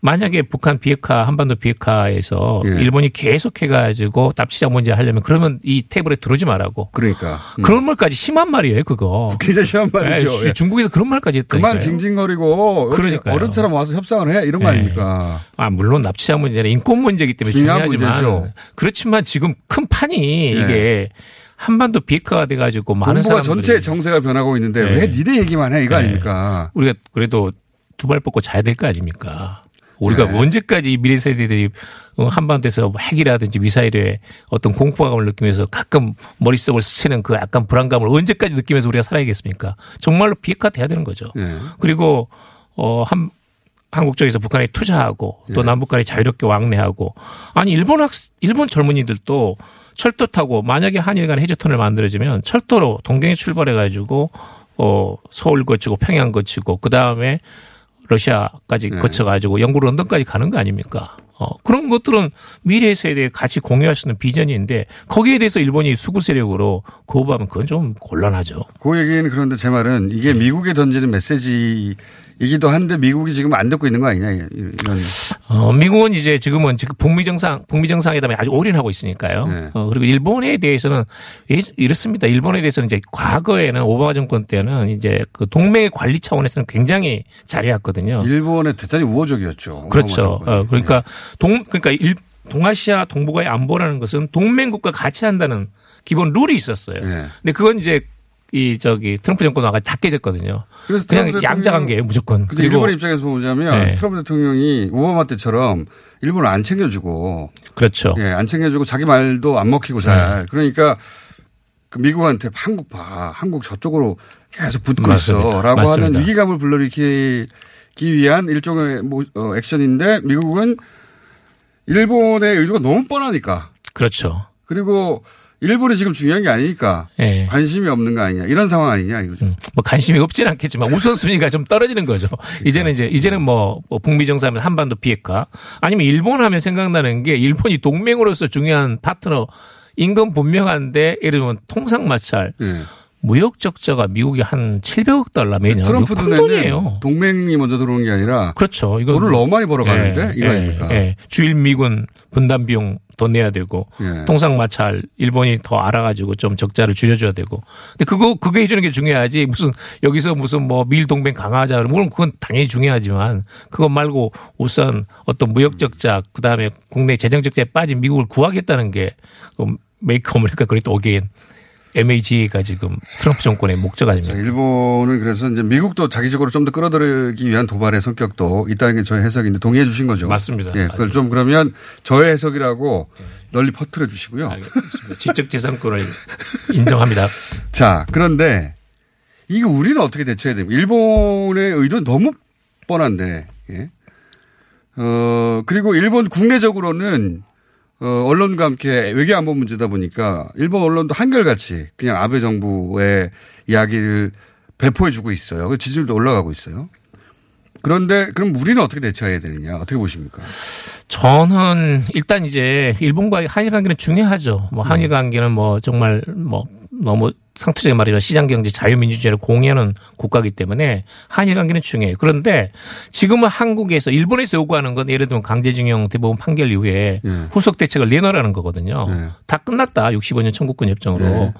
만약에 북한 비핵화 한반도 비핵화에서 예. 일본이 계속해가지고 납치자 문제 하려면 그러면 이 테이블에 들어오지 말라고. 그러니까 음. 그런 말까지 심한 말이에요, 그거. 굉장히 심한 말이죠. 예, 예. 중국에서 그런 말까지 했다니까요. 그만 징징거리고 여기 그러니까요. 어른처럼 와서 협상을 해 이런 거 네. 아닙니까? 아, 물론 납치자 문제는 인권 문제이기 때문에 중요한 중요하지만 문제죠. 그렇지만 지금 큰 판이 네. 이게 한반도 비핵화가 돼가지고 많은 사람들이 전체 정세가 변하고 있는데 네. 왜 니네 얘기만 해 이거 네. 아닙니까? 우리가 그래도 두 발 뻗고 자야 될 거 아닙니까? 우리가 네. 언제까지 이 미래 세대들이 어, 한반도에서 뭐 핵이라든지 미사일에 어떤 공포감을 느끼면서 가끔 머릿속을 스치는 그 약간 불안감을 언제까지 느끼면서 우리가 살아야겠습니까? 정말로 비핵화 돼야 되는 거죠. 네. 그리고 어 한 한국 쪽에서 북한에 투자하고 또 예. 남북 간에 자유롭게 왕래하고 아니 일본 학 일본 젊은이들도 철도 타고 만약에 한일 간 해저턴을 만들어지면 철도로 동경에 출발해 가지고 어 서울 거치고 평양 거치고 그 다음에 러시아까지 네. 거쳐 가지고 영국 런던까지 가는 거 아닙니까? 어 그런 것들은 미래 세대에 같이 공유할 수 있는 비전인데 거기에 대해서 일본이 수구 세력으로 거부하면 그건 좀 곤란하죠. 그 얘기는 그런데 제 말은 이게 미국에 던지는 메시지 이기도 한데 미국이 지금 안 듣고 있는 거 아니냐 이런. 어, 미국은 이제 지금은 지금 북미 정상, 북미 정상회담에 아주 올인하고 있으니까요. 네. 어, 그리고 일본에 대해서는 예- 이렇습니다. 일본에 대해서는 이제 과거에는 오바마 정권 때는 이제 그 동맹 관리 차원에서는 굉장히 잘해왔거든요. 일본의 대단히 우호적이었죠. 그렇죠. 어, 그러니까 동, 그러니까 일, 동아시아 동북아의 안보라는 것은 동맹국과 같이 한다는 기본 룰이 있었어요. 네. 근데 그건 이제 이 저기 트럼프 정권 와가 다 깨졌거든요. 그래서 그냥 양자 관계예요 대통령- 무조건. 근데 일본의 입장에서 보자면 네. 트럼프 대통령이 오바마 때처럼 일본을 안 챙겨주고 그렇죠. 예, 안 챙겨주고 자기 말도 안 먹히고 잘. 네. 그러니까 그 미국한테 한국 봐. 한국 저쪽으로 계속 붙고 맞습니다. 있어. 라고 맞습니다. 하는 위기감을 불러일으키기 위한 일종의 뭐, 어, 액션인데 미국은 일본의 의도가 너무 뻔하니까. 그렇죠. 그리고 일본이 지금 중요한 게 아니니까 예. 관심이 없는 거 아니냐. 이런 상황 아니냐 이거죠. 뭐 관심이 없진 않겠지만 우선순위가 좀 떨어지는 거죠. 이제는 이제 이제는 뭐, 뭐 북미 정상하면 한반도 비핵화 아니면 일본 하면 생각나는 게 일본이 동맹으로서 중요한 파트너 인건 분명한데 예를 들면 통상 마찰 예. 무역 적자가 미국이 한 700억 달러 매년 이거 트럼프 돈이에요. 동맹이 먼저 들어오는 게 아니라 그렇죠. 이거 돈을 너무 많이 벌어가는데 이거 아닙니까? 예. 주일 미군 분담 비용 더 내야 되고 예. 통상 마찰 일본이 더 알아가지고 좀 적자를 줄여줘야 되고. 근데 그거 그거 해주는 게 중요하지 무슨 여기서 무슨 뭐 미일 동맹 강화하자 그러면 물론 그건 당연히 중요하지만 그것 말고 우선 어떤 무역 적자 그 다음에 국내 재정 적자에 빠진 미국을 구하겠다는 게 Make America Great Again MAGA가 지금 트럼프 정권의 목적 자, 아닙니까? 일본은 그래서 이제 미국도 자기적으로 좀 더 끌어들이기 위한 도발의 성격도 있다는 게 저의 해석인데 동의해 주신 거죠. 맞습니다. 예, 그걸 좀 그러면 저의 해석이라고 널리 퍼뜨려 주시고요. 알겠습니다. 지적 재산권을 인정합니다. 자, 그런데 이거 우리는 어떻게 대처해야 됩니까? 일본의 의도는 너무 뻔한데, 예. 어, 그리고 일본 국내적으로는 어, 언론과 함께 외교 안보 문제다 보니까 일본 언론도 한결같이 그냥 아베 정부의 이야기를 배포해 주고 있어요. 그 지지율도 올라가고 있어요. 그런데 그럼 우리는 어떻게 대처해야 되느냐? 어떻게 보십니까? 저는 일단 이제 일본과의 한일 관계는 중요하죠. 뭐 한일 관계는 뭐 정말 뭐 너무 상투적인 말이지만 시장 경제 자유민주주의를 공유하는 국가이기 때문에 한일 관계는 중요해요. 그런데 지금은 한국에서 일본에서 요구하는 건 예를 들면 강제징용 대법원 판결 이후에 예. 후속 대책을 내놓으라는 거거든요. 네. 다 끝났다. 65년 청구권 협정으로. 네.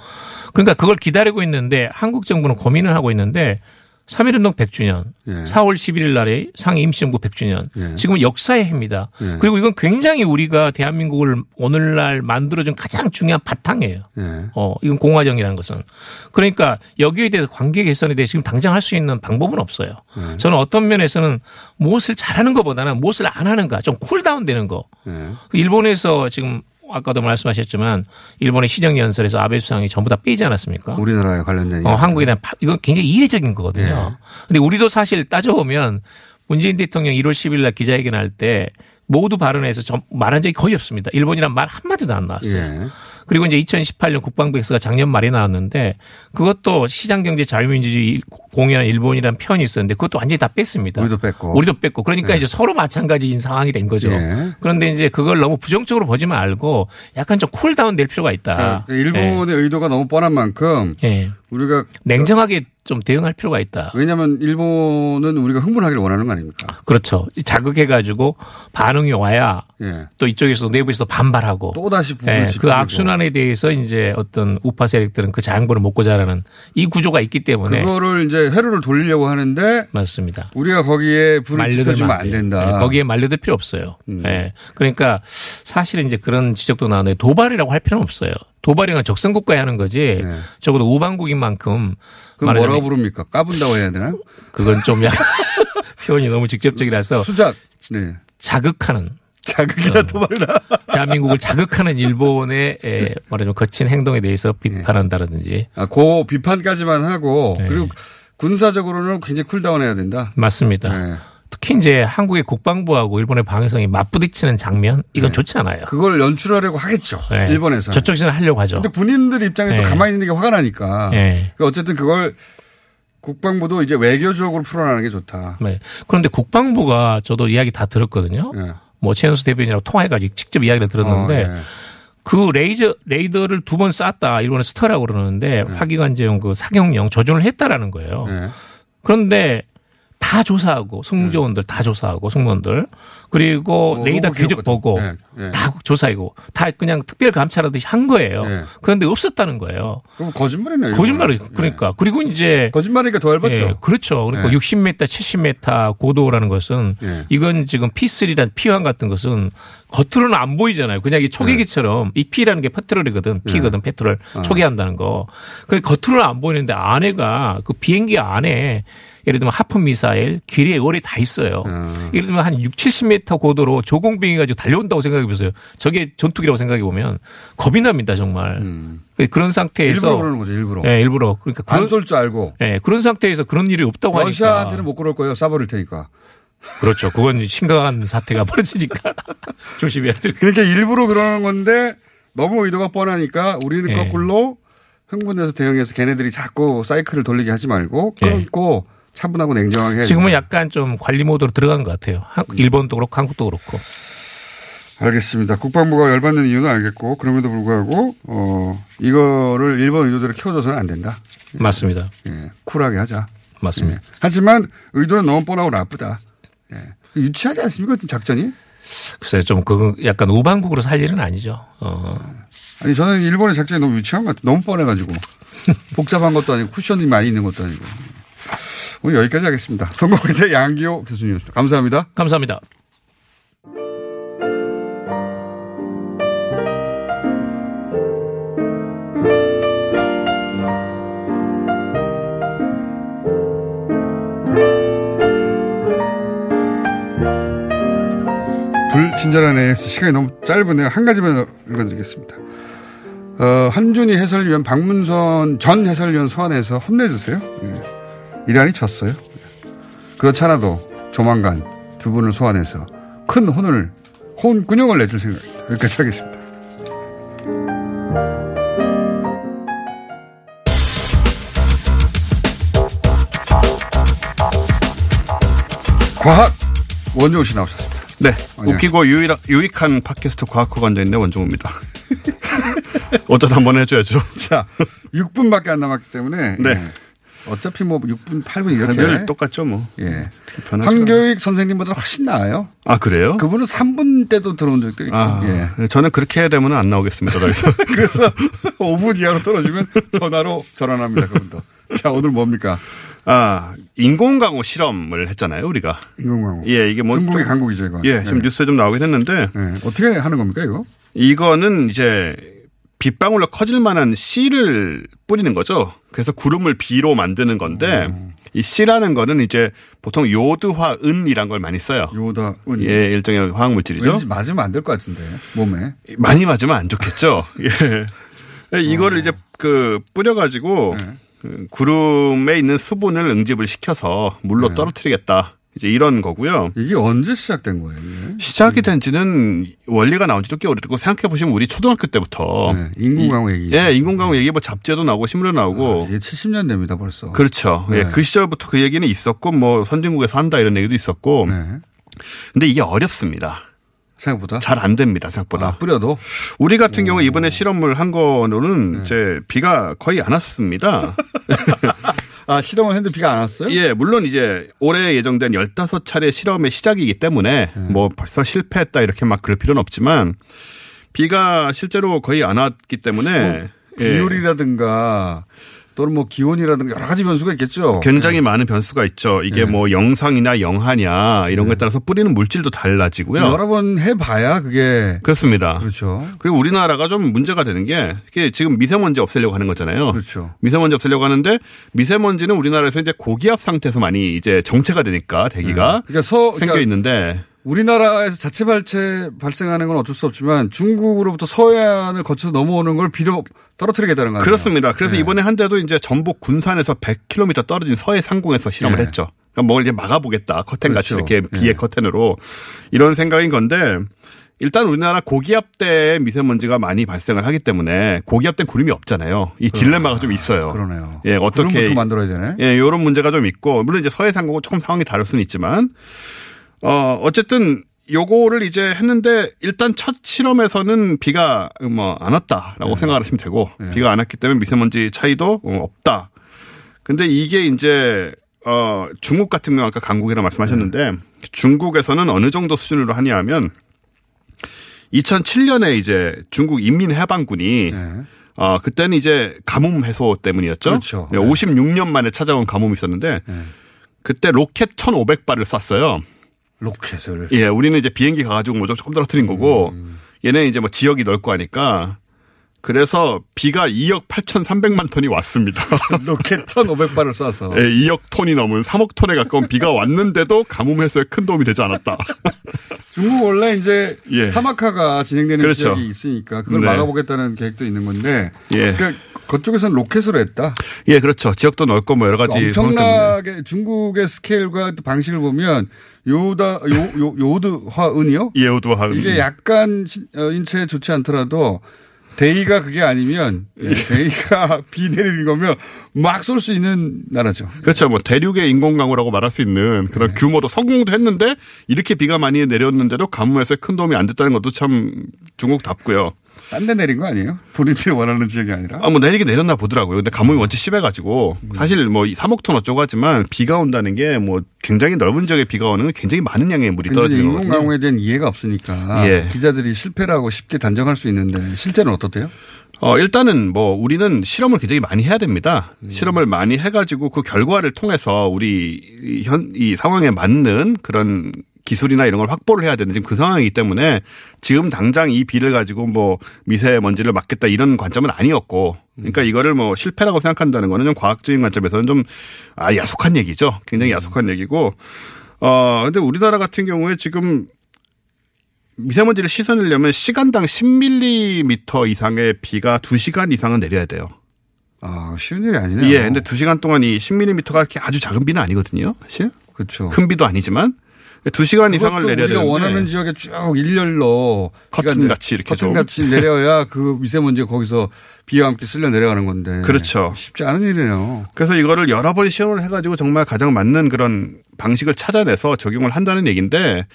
그러니까 그걸 기다리고 있는데 한국 정부는 고민을 하고 있는데 3.1운동 100주년, 예. 4월 11일 날에 상해 임시정부 100주년. 예. 지금은 역사의 해입니다. 예. 그리고 이건 굉장히 우리가 대한민국을 오늘날 만들어준 가장 중요한 바탕이에요. 예. 어, 이건 공화정이라는 것은. 그러니까 여기에 대해서 관계 개선에 대해 지금 당장 할 수 있는 방법은 없어요. 예. 저는 어떤 면에서는 무엇을 잘하는 것보다는 무엇을 안 하는가 좀 cool down 되는 거. 예. 일본에서 지금 아까도 말씀하셨지만 일본의 시정 연설에서 아베 수상이 전부 다 빼지 않았습니까? 우리나라에 관련된 어. 한국에 대한 파- 이건 굉장히 이례적인 거거든요. 예. 근데 우리도 사실 따져보면 문재인 대통령 1월 10일 날 기자회견 할 때 모두 발언해서 전- 말한 적이 거의 없습니다. 일본이란 말 한마디도 안 나왔어요. 예. 그리고 이제 2018년 국방부 엑스가 작년 말에 나왔는데 그것도 시장경제 자유민주주의 공유하는 일본이라는 표현이 있었는데 그것도 완전히 다 뺐습니다. 우리도 뺐고. 우리도 뺐고. 그러니까 예. 이제 서로 마찬가지인 상황이 된 거죠. 예. 그런데 이제 그걸 너무 부정적으로 보지 말고 약간 좀 cool down 될 필요가 있다. 그러니까 일본의 의도가 너무 뻔한 만큼 예. 우리가 냉정하게 좀 대응할 필요가 있다. 왜냐하면 일본은 우리가 흥분하기를 원하는 거 아닙니까? 그렇죠. 자극해가지고 반응이 와야 예. 또 이쪽에서 내부에서 반발하고 또 다시 예, 그. 악순환에 대해서 이제 어떤 우파 세력들은 그 자양분을 먹고 자라는 이 구조가 있기 때문에 그거를 이제 회로를 돌리려고 하는데 맞습니다. 우리가 거기에 불을 지펴주면 안. 된다. 음. 예, 거기에 말려들 필요 없어요. 예. 그러니까 사실은 이제 그런 지적도 나오는데 도발이라고 할 필요는 없어요. 도발이는 적성 국가에 하는 거지 네. 적어도 우방국인 만큼 그 뭐라고 부릅니까? 까분다고 해야 되나? 그건 좀 약간 표현이 너무 직접적이라서 수작. 네. 자극하는 자극이나 도발이나. 대한민국을 자극하는 일본의 에, 말하자면 거친 행동에 대해서 비판한다라든지 아, 그 비판까지만 하고 네. 그리고 군사적으로는 굉장히 쿨다운해야 된다. 맞습니다. 네. 특히 이제 한국의 국방부하고 일본의 방위성이 맞부딪히는 장면 이건 좋지 않아요. 그걸 연출하려고 하겠죠. 네. 일본에서. 저쪽에서는 하려고 하죠. 근데 군인들 입장에 네. 또 가만히 있는 게 화가 나니까. 네. 그러니까 어쨌든 그걸 국방부도 이제 외교적으로 풀어나가는 게 좋다. 네. 그런데 국방부가 저도 이야기 다 들었거든요. 예. 뭐 최현수 대변인이랑 통화해가지고 직접 이야기를 들었는데 어, 예. 그 레이저 레이더를 두 번 쐈다 일본은 스타라고 그러는데 네. 화기관제용 그 사격용 조준을 했다라는 거예요. 예. 그런데 다 조사하고 승무조원들 다 조사하고 승무원들. 그리고 뭐 레이더 로고 궤적. 보고 예, 예. 다 조사이고 다 그냥 특별 감찰하듯이 한 거예요. 예. 그런데 없었다는 거예요. 그럼 거짓말이네요. 거짓말이 그러니까 그리고 이제 거짓말이니까 더 얇았죠. 예, 그렇죠. 그러니까 예. 60m, 70m 고도라는 것은 예. 이건 지금 P3란 P1 같은 것은 겉으로는 안 보이잖아요. 그냥 이 초계기처럼 이 P라는 게 페트롤이거든. P거든. 페트롤. 어. 초계한다는 거. 그래 겉으로는 안 보이는데 안에가 그 비행기 안에 예를 들면 하프 미사일, 길에 월이 다 있어요. 어. 예를 들면 한 6, 70m 고도로 조공빙이 가지고 달려온다고 생각해 보세요. 저게 전투기라고 생각해 보면 겁이 납니다, 정말. 그런 상태에서 음. 일부러 그러는 거죠, 일부러. 예, 일부러. 그러니까 안 쏠 줄 알고. 예, 그런 상태에서 그런 일이 없다고 하니까. 러시아한테는 못 그럴 거예요. 쏴버릴 테니까. 그렇죠. 그건 심각한 사태가 벌어지니까 조심해야 될 그러니까 일부러 그러는 건데 너무 의도가 뻔하니까 우리는 예. 거꾸로 흥분해서 대응해서 걔네들이 자꾸 사이클을 돌리게 하지 말고 끊고 차분하고 냉정하게 예. 지금은. 약간 좀 관리 모드로 들어간 것 같아요. 한- 일본도 그렇고 한국도 그렇고. 알겠습니다. 국방부가 열받는 이유는 알겠고 그럼에도 불구하고 어 이거를 일본 의도대로 키워줘서는 안 된다. 맞습니다. 예, 쿨하게 하자. 맞습니다. 예. 하지만 의도는 너무 뻔하고 나쁘다. 예. 유치하지 않습니까? 좀 작전이? 글쎄요, 좀그 약간 우방국으로 살 일은 아니죠. 어. 아니 저는 일본의 작전이 너무 유치한 것 같아요. 너무 뻔해가지고 복잡한 것도 아니고 쿠션이 많이 있는 것도 아니고. 오늘 여기까지 하겠습니다. 선거기대 양기호 교수님이었습니다. 감사합니다. 감사합니다. 불친절한 AS 시간이 너무 짧으네요. 한 가지만 읽어드리겠습니다. 어, 한준희 해설위원 박문선 전 해설위원 소환해서 혼내주세요. 예. 이란이 졌어요. 그렇지 않아도 조만간 두 분을 소환해서 큰 혼을 혼 군용을 내줄 생각입니다. 여기까지 하겠습니다. 과학 원종우 씨 나오셨습니다. 네. 아니요. 웃기고 유일한, 유익한 팟캐스트 과학호 관자인데 원종우입니다. 어쩌다 한번 해줘야죠. 자, 6분밖에 안 남았기 때문에. 네. 예. 어차피 뭐 6분, 8분 이렇게. 늘 똑같죠, 뭐. 예. 황교익 선생님보다 훨씬 나아요. 아, 그래요? 그분은 3분 때도 들어온 적도 있고. 아, 예. 저는 그렇게 해야 되면 안 나오겠습니다. 더 이상. 그래서 5분 이하로 떨어지면 전화로 전환합니다. 그분도. 자, 오늘 뭡니까? 아, 인공강우 실험을 했잖아요, 우리가. 인공강우. 예, 이게 뭐. 중국의 좀- 강국이죠, 이거. 예, 지금 뉴스에 좀 나오긴 했는데. 어떻게 하는 겁니까, 이거? 이거는 이제 빗방울로 커질 만한 씨를 뿌리는 거죠. 그래서 구름을 비로 만드는 건데 이 씨라는 거는 이제 보통 요드화 은이란 걸 많이 써요. 요다 은. 예, 일종의 화학 물질이죠. 왠지 맞으면 안 될 것 같은데, 몸에. 많이 맞으면 안 좋겠죠. 예. 이거를 이제 그 뿌려가지고 그 구름에 있는 수분을 응집을 시켜서 물로 떨어뜨리겠다. 이제 이런 거고요. 이게 언제 시작된 거예요, 이게? 시작이 된 지는 원리가 나온 지도 꽤 오래됐고 생각해 보시면 우리 초등학교 때부터 네, 인공강우 얘기. 예, 인공강우 얘기 뭐 잡지에도 나오고 신문에 나오고 아, 이게 70년 됩니다, 벌써. 그렇죠. 예, 네. 그 시절부터 그 얘기는 있었고 뭐 선진국에서 한다 이런 얘기도 있었고. 네. 근데 이게 어렵습니다. 생각보다 잘 안 됩니다. 생각보다. 아, 뿌려도 우리 같은 경우 이번에 실험을 한 거로는 네. 이제 비가 거의 안 왔습니다. 아, 실험을 했는데 비가 안 왔어요? 예, 물론 이제 올해 예정된 15차례 실험의 시작이기 때문에 네. 뭐 벌써 실패했다 이렇게 막 그럴 필요는 없지만 비가 실제로 거의 안 왔기 때문에 예. 비율이라든가 또는 뭐 기온이라든가 여러 가지 변수가 있겠죠. 굉장히 많은 변수가 있죠. 이게 네. 뭐 영상이나 영하냐 이런 것에 따라서 뿌리는 물질도 달라지고요. 여러 번 해봐야 그게 그렇습니다. 그렇죠. 그리고 우리나라가 좀 문제가 되는 게 이게 지금 미세먼지 없애려고 하는 거잖아요. 그렇죠. 미세먼지 없애려고 하는데 미세먼지는 우리나라에서 이제 고기압 상태에서 많이 이제 정체가 되니까 대기가 그러니까 서 생겨 그러니까 있는데 우리나라에서 자체 발체 발생하는 건 어쩔 수 없지만 중국으로부터 서해안을 거쳐서 넘어오는 걸 비로 떨어뜨리겠다는 거 아니에요? 그렇습니다. 그래서 네. 이번에 한 대도 이제 전북 군산에서 100km 떨어진 서해 상공에서 실험을 네. 했죠. 그러니까 뭘 이제 막아보겠다 커튼 같이 그렇죠. 이렇게 비의 커튼으로 이런 생각인 건데 일단 우리나라 고기압 때 미세먼지가 많이 발생을 하기 때문에 고기압 때 구름이 없잖아요. 이 딜레마가 좀 있어요. 그러네요. 예, 어떻게 만들어야 되네. 예, 이런 문제가 좀 있고 물론 이제 서해상하고 조금 상황이 다를 수는 있지만 어 어쨌든 요거를 이제 했는데 일단 첫 실험에서는 비가 뭐 안 왔다라고 네. 생각을 하시면 되고 비가 안 왔기 때문에 미세먼지 차이도 어, 없다. 근데 이게 이제 어 중국 같은 경우 아까 강국이라 말씀하셨는데 네. 중국에서는 어느 정도 수준으로 하냐면 2007년에 이제 중국 인민해방군이 어 그때는 이제 가뭄 해소 때문이었죠. 네. 그렇죠. 네, 56년 만에 찾아온 가뭄이 있었는데 그때 로켓 1,500발을 쐈어요. 로켓을. 예, 우리는 이제 비행기 가가지고 뭐 조금 떨어뜨린 거고 음. 얘네 이제 뭐 지역이 넓고 하니까 그래서 비가 2억 8,300만 톤이 왔습니다. 로켓 1,500발을 쏴서. 예, 2억 톤이 넘은 3억 톤에 가까운 비가 왔는데도 가뭄 해소에 큰 도움이 되지 않았다. 중국 원래 이제 예. 사막화가 진행되는 그렇죠. 지역이 있으니까 그걸 네. 막아보겠다는 계획도 있는 건데. 예. 그러니까 그쪽에서는 로켓으로 했다. 예, 그렇죠. 지역도 넓고 뭐 여러 가지. 엄청나게 중국의 스케일과 또 방식을 보면 요다 요, 요 요드화은이요? 예, 요드화 이게 약간 신- 어, 인체에 좋지 않더라도 대의가 그게 아니면 예, 대의가 비 내리는 거면 막 쏠 수 있는 나라죠. 그렇죠. 뭐 대륙의 인공강우라고 말할 수 있는 그런 네. 규모도 성공도 했는데 이렇게 비가 많이 내렸는데도 가뭄 해소에 큰 도움이 안 됐다는 것도 참 중국답고요. 딴 데 내린 거 아니에요? 본인들이 원하는 지역이 아니라. 아, 뭐 내리긴 내렸나 보더라고요. 근데 가뭄이 원체 심해가지고 사실 뭐 3억 톤 어쩌고 하지만 비가 온다는 게 뭐 굉장히 넓은 지역에 비가 오는 건 굉장히 많은 양의 물이 떨어지는 거거든요. 인공강우에 대한 이해가 없으니까 예. 기자들이 실패라고 쉽게 단정할 수 있는데 실제는 어떻대요? 어, 일단은 뭐 우리는 실험을 굉장히 많이 해야 됩니다. 실험을 많이 해가지고 그 결과를 통해서 우리 현, 이 상황에 맞는 그런 기술이나 이런 걸 확보를 해야 되는 지금 그 상황이기 때문에 지금 당장 이 비를 가지고 뭐 미세먼지를 막겠다 이런 관점은 아니었고 그러니까 이거를 뭐 실패라고 생각한다는 거는 좀 과학적인 관점에서는 좀 아, 야속한 얘기죠. 굉장히 야속한 얘기고 어, 근데 우리나라 같은 경우에 지금 미세먼지를 씻어내려면 시간당 10mm 이상의 비가 2시간 이상은 내려야 돼요. 아, 쉬운 일이 아니네요. 예, 근데 2시간 동안 이 10mm가 이렇게 아주 작은 비는 아니거든요. 사실. 그렇죠. 큰 비도 아니지만 2시간 이상을 그것도 내려야 우리가 원하는 지역에 쭉 일렬로 커튼 같이 이렇게 커튼 좀. 같이 내려야 그 미세먼지가 거기서 비와 함께 쓸려 내려가는 건데. 그렇죠. 쉽지 않은 일이네요. 그래서 이거를 여러 번 시험을 해가지고 정말 가장 맞는 그런 방식을 찾아내서 적용을 한다는 얘기인데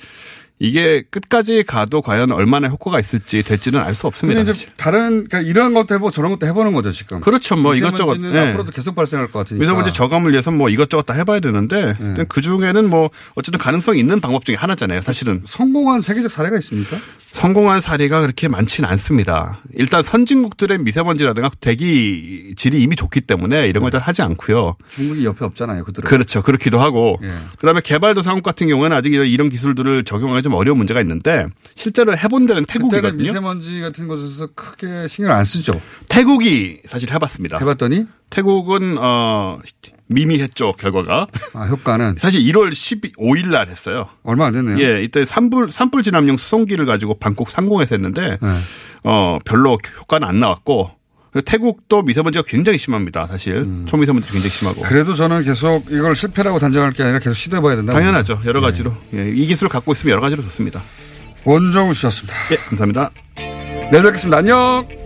이게 끝까지 가도 과연 얼마나 효과가 있을지 될지는 알 수 없습니다. 이제 다른 그러니까 이런 것도 해보고 저런 것도 해보는 거죠 지금. 그렇죠. 뭐 이것저것. 예. 앞으로도 계속 발생할 것 같으니까. 미세먼지 저감을 위해서 뭐 이것저것 다 해봐야 되는데 네. 그 중에는 뭐 어쨌든 가능성이 있는 방법 중에 하나잖아요. 사실은 성공한 세계적 사례가 있습니까? 성공한 사례가 그렇게 많지는 않습니다. 일단 선진국들의 미세먼지라든가 대기 질이 이미 좋기 때문에 이런 걸 잘 하지 않고요. 중국이 옆에 없잖아요. 그들은. 그렇죠. 그렇기도 하고 예. 그다음에 개발도상국 같은 경우에는 아직 이런- 이런 기술들을 적용하기 좀 어려운 문제가 있는데 실제로 해본 데는 태국이거든요. 미세먼지 같은 곳에서 크게 신경 안 쓰죠. 태국이 사실 해봤습니다. 해봤더니 태국은 어 미미했죠 결과가. 아, 효과는 사실 1월 15일 날 했어요. 얼마 안 됐네요. 예, 이때 산불 산불 진압용 수송기를 가지고 방콕 상공에서 했는데 네. 어 별로 효과는 안 나왔고 태국도 미세먼지가 굉장히 심합니다. 사실 음. 초미세먼지 굉장히 심하고. 그래도 저는 계속 이걸 실패라고 단정할 게 아니라 계속 시도해봐야 된다. 당연하죠. 여러 가지로 예, 이 기술을 갖고 있으면 여러 가지로 좋습니다. 원정우 씨였습니다. 예, 감사합니다. 내일 뵙겠습니다. 안녕.